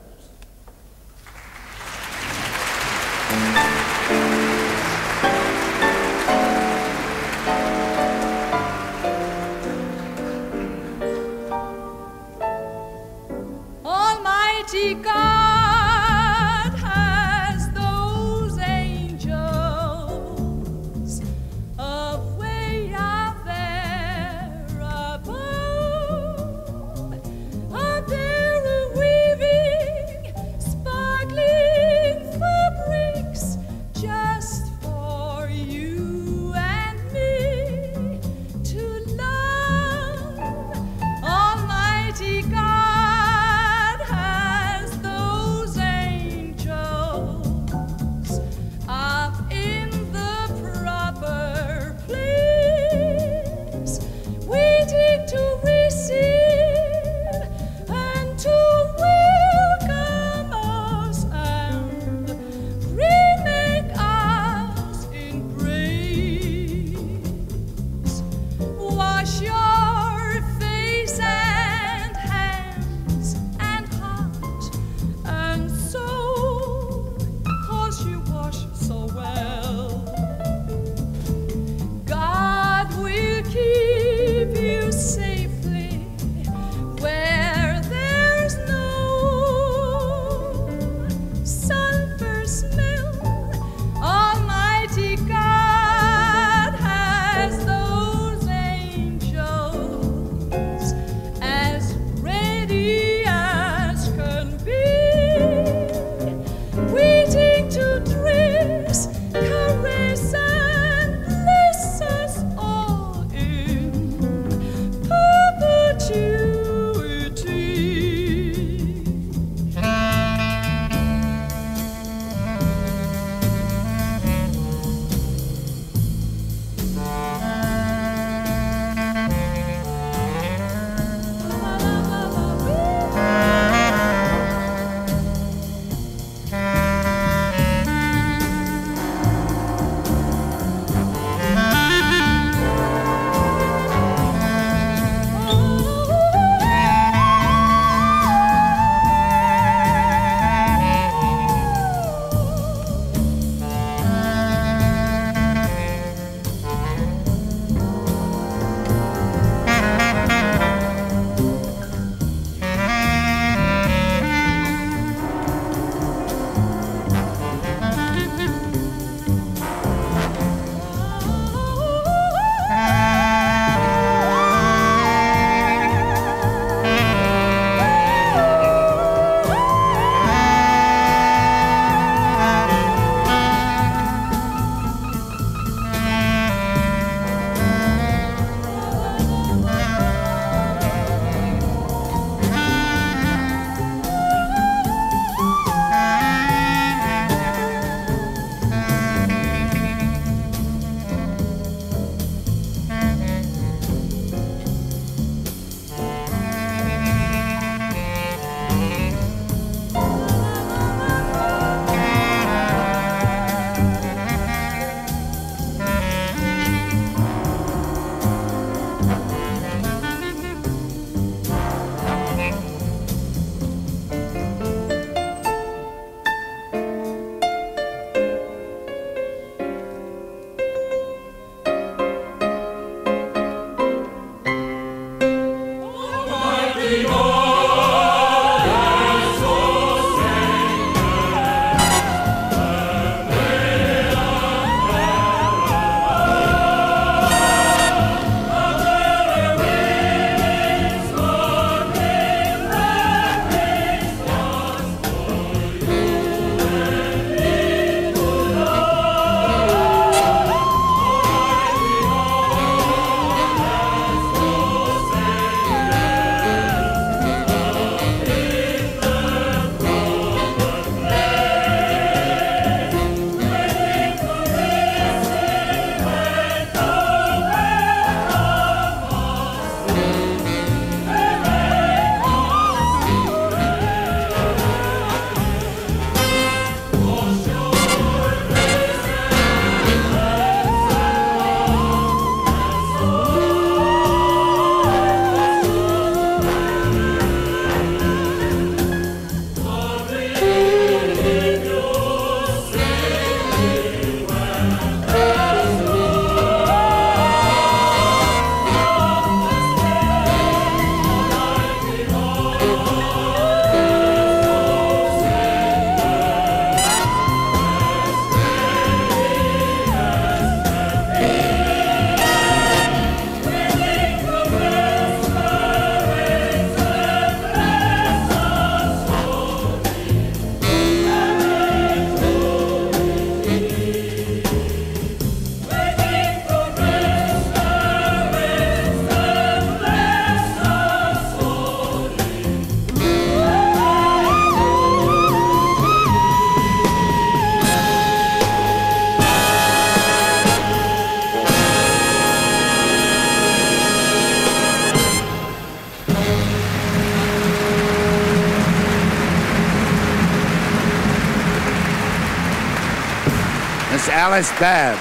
Alice Babb.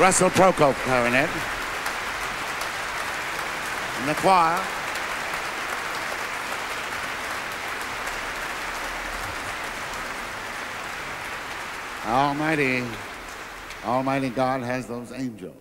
Russell Prokop, clarinet. And the choir. Almighty, Almighty God has those angels.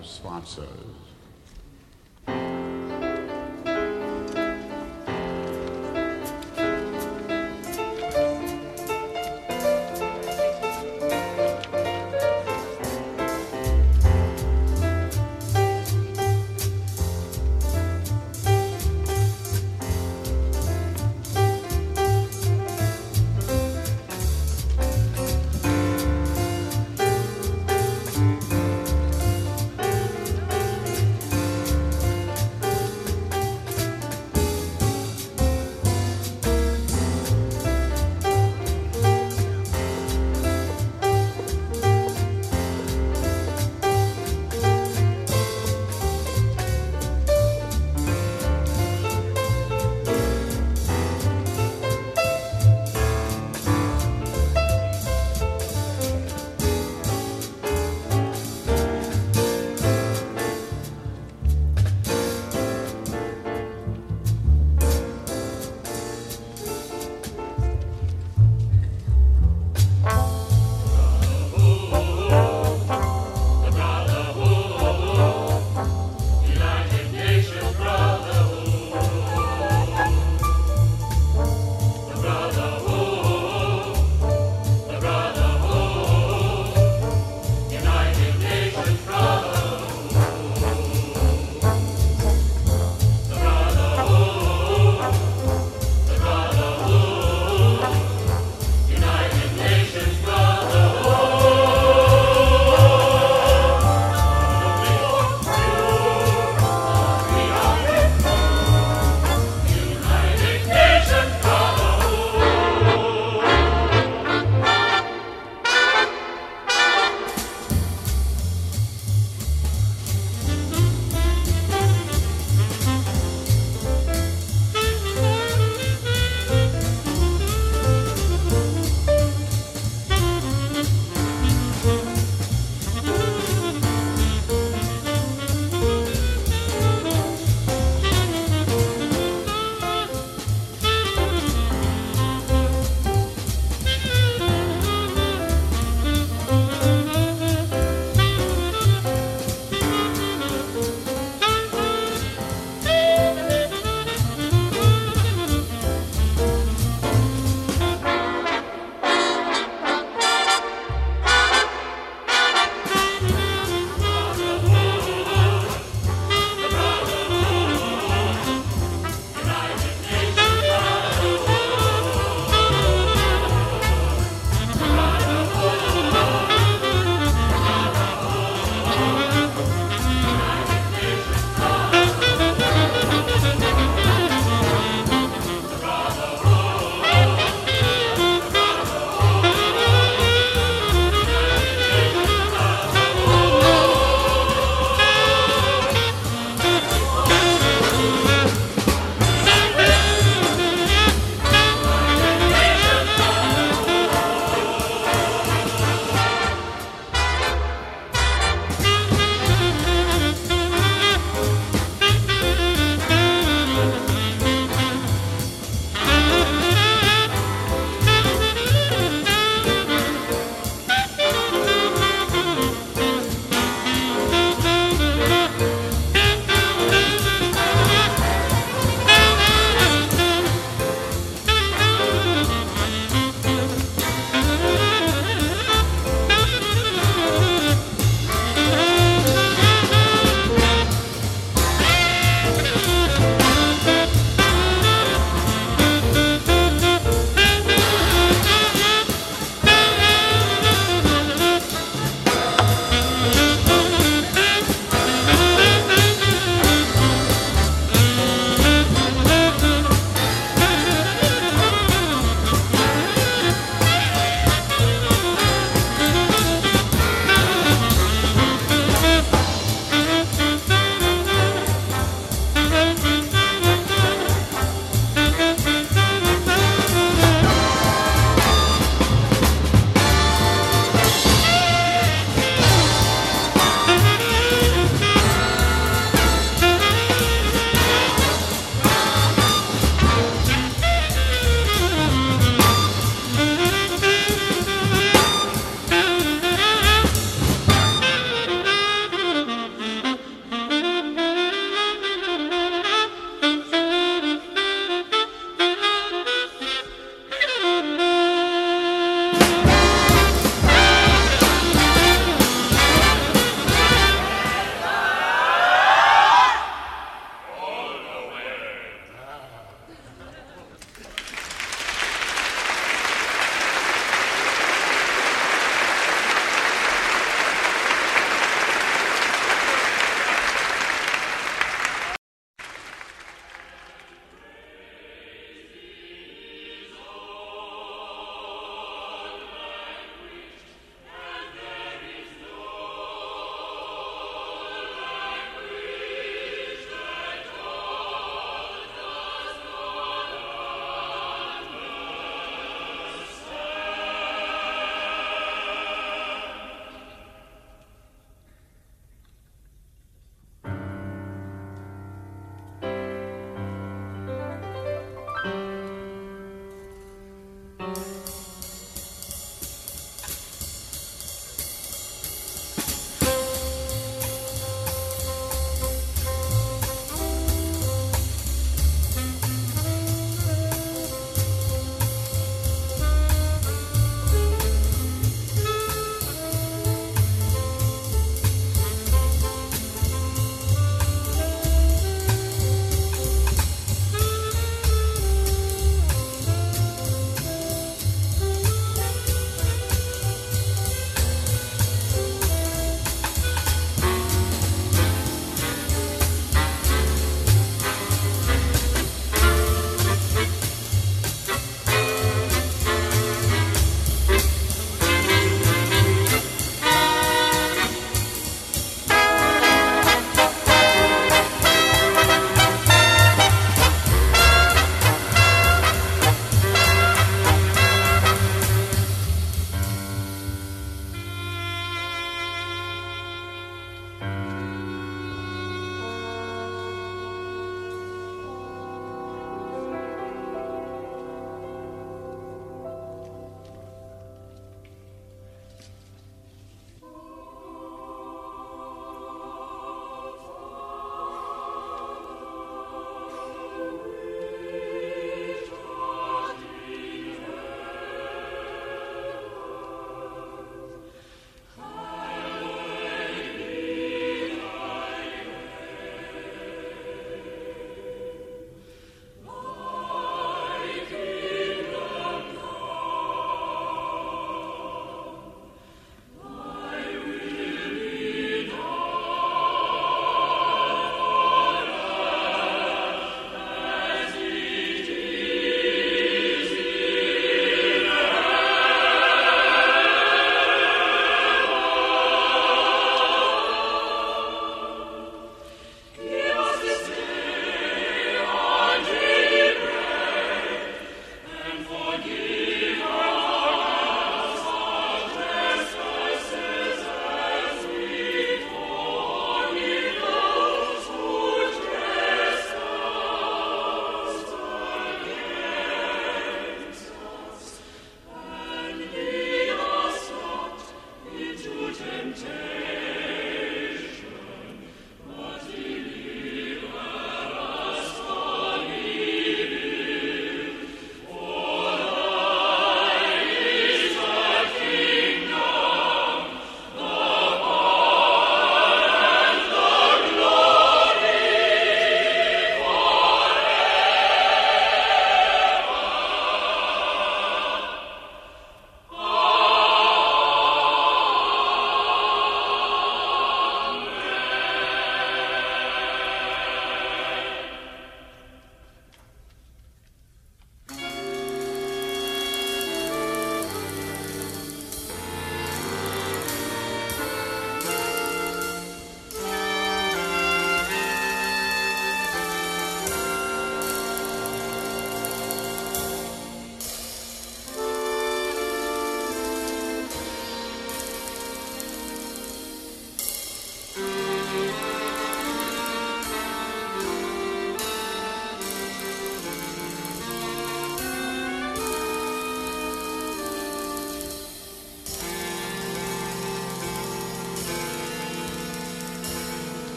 Salute to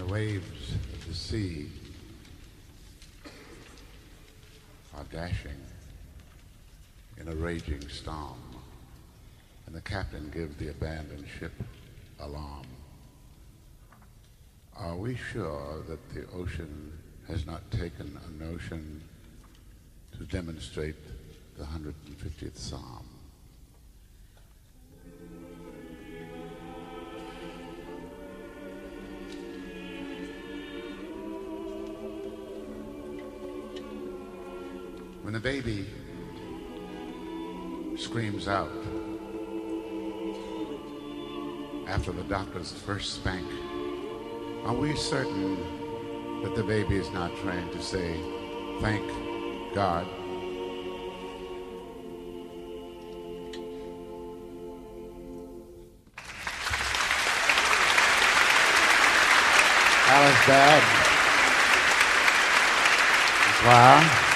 our sponsors. waves of the sea are dashing in a raging storm, and the captain gives the abandoned ship alarm. Are we sure that the ocean has not taken a notion to demonstrate the 150th Psalm? Baby screams out after the doctor's first spank, are we certain that the baby is not trained to say, thank God? Alice Bad. Wow.